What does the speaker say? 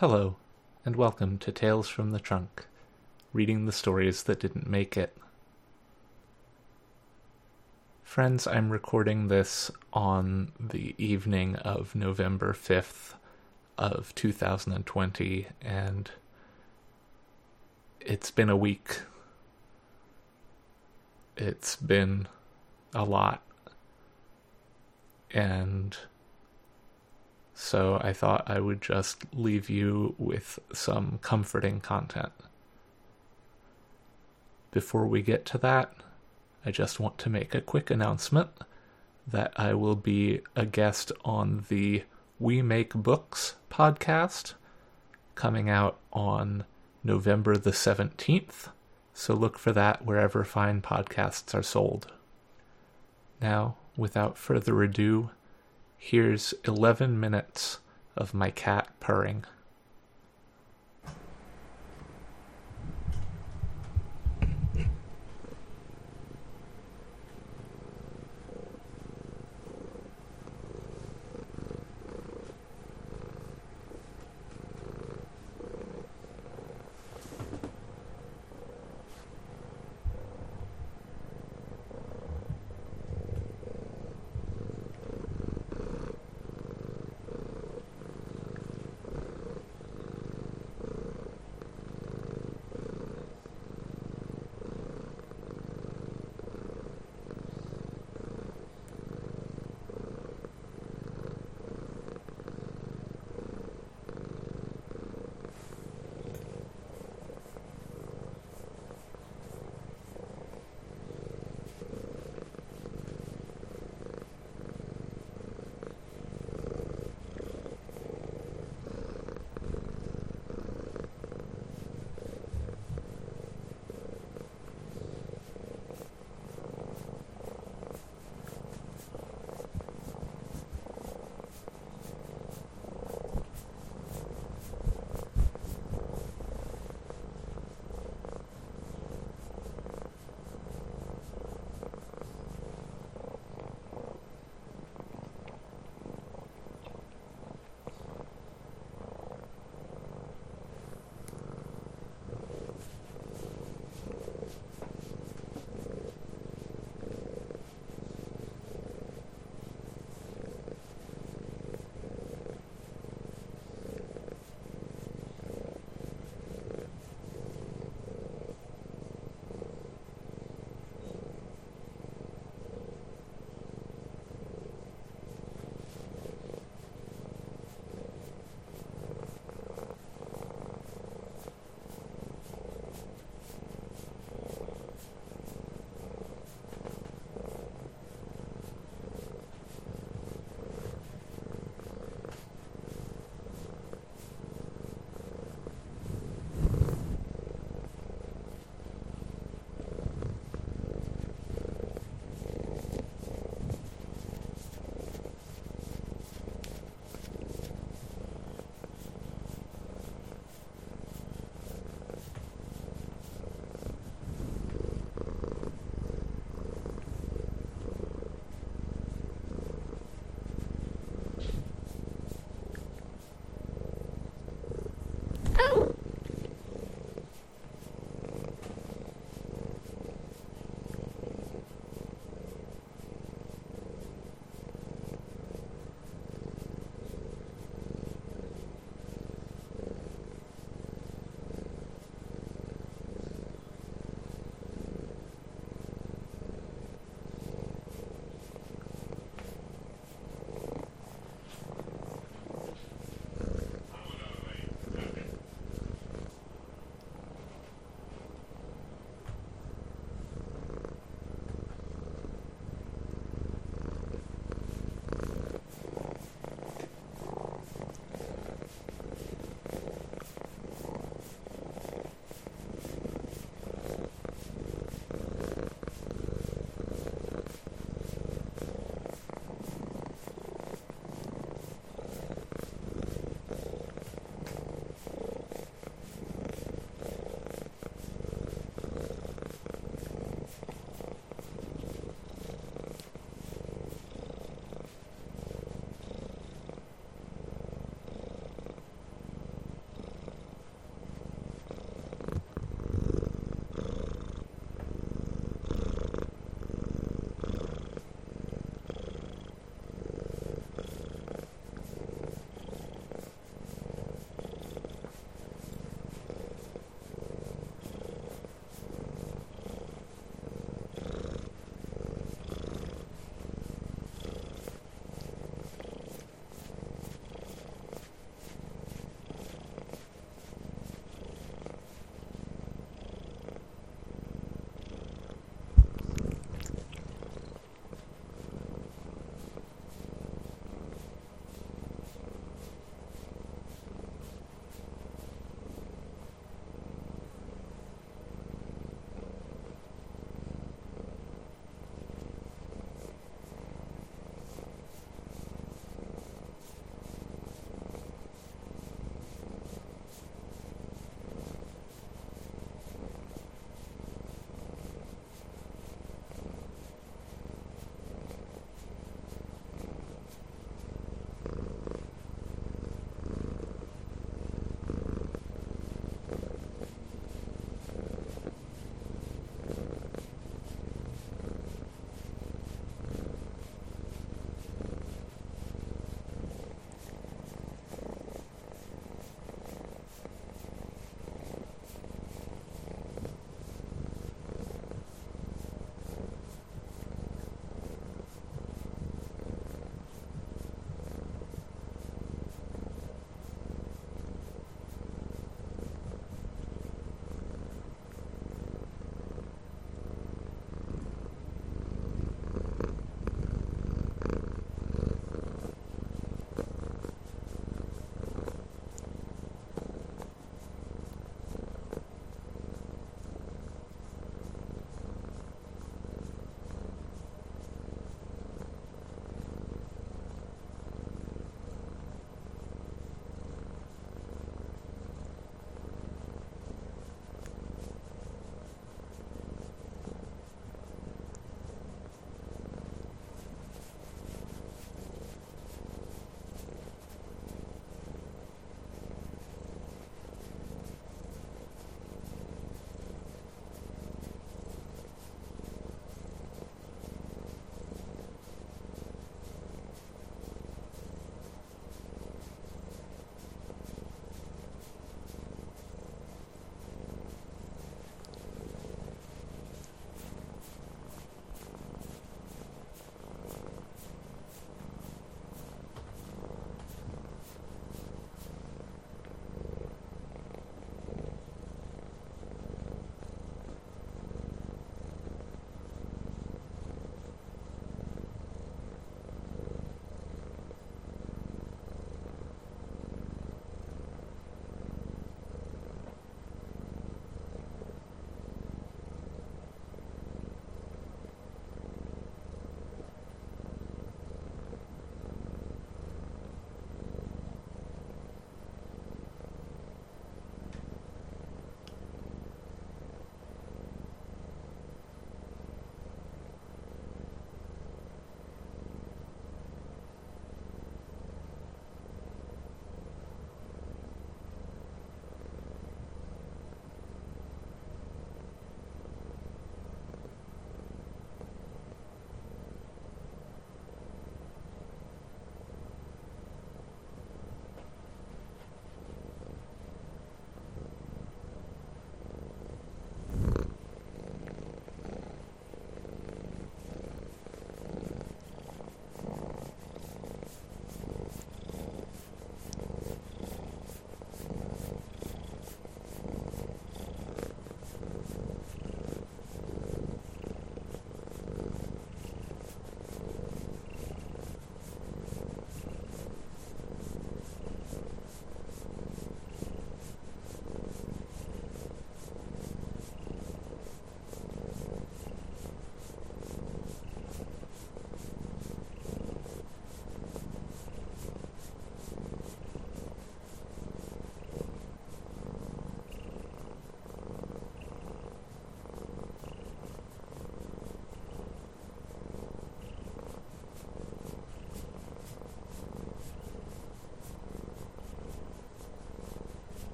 Hello, and welcome to Tales from the Trunk, reading the stories that didn't make it. Friends, I'm recording this on the evening of November 5th of 2020, and it's been a week. It's been a lot. And so I thought I would just leave you with some comforting content. Before we get to that, I just want to make a quick announcement that I will be a guest on the We Make Books podcast coming out on November the 17th. So look for that wherever fine podcasts are sold. Now, without further ado, Here's 11 minutes of my cat purring.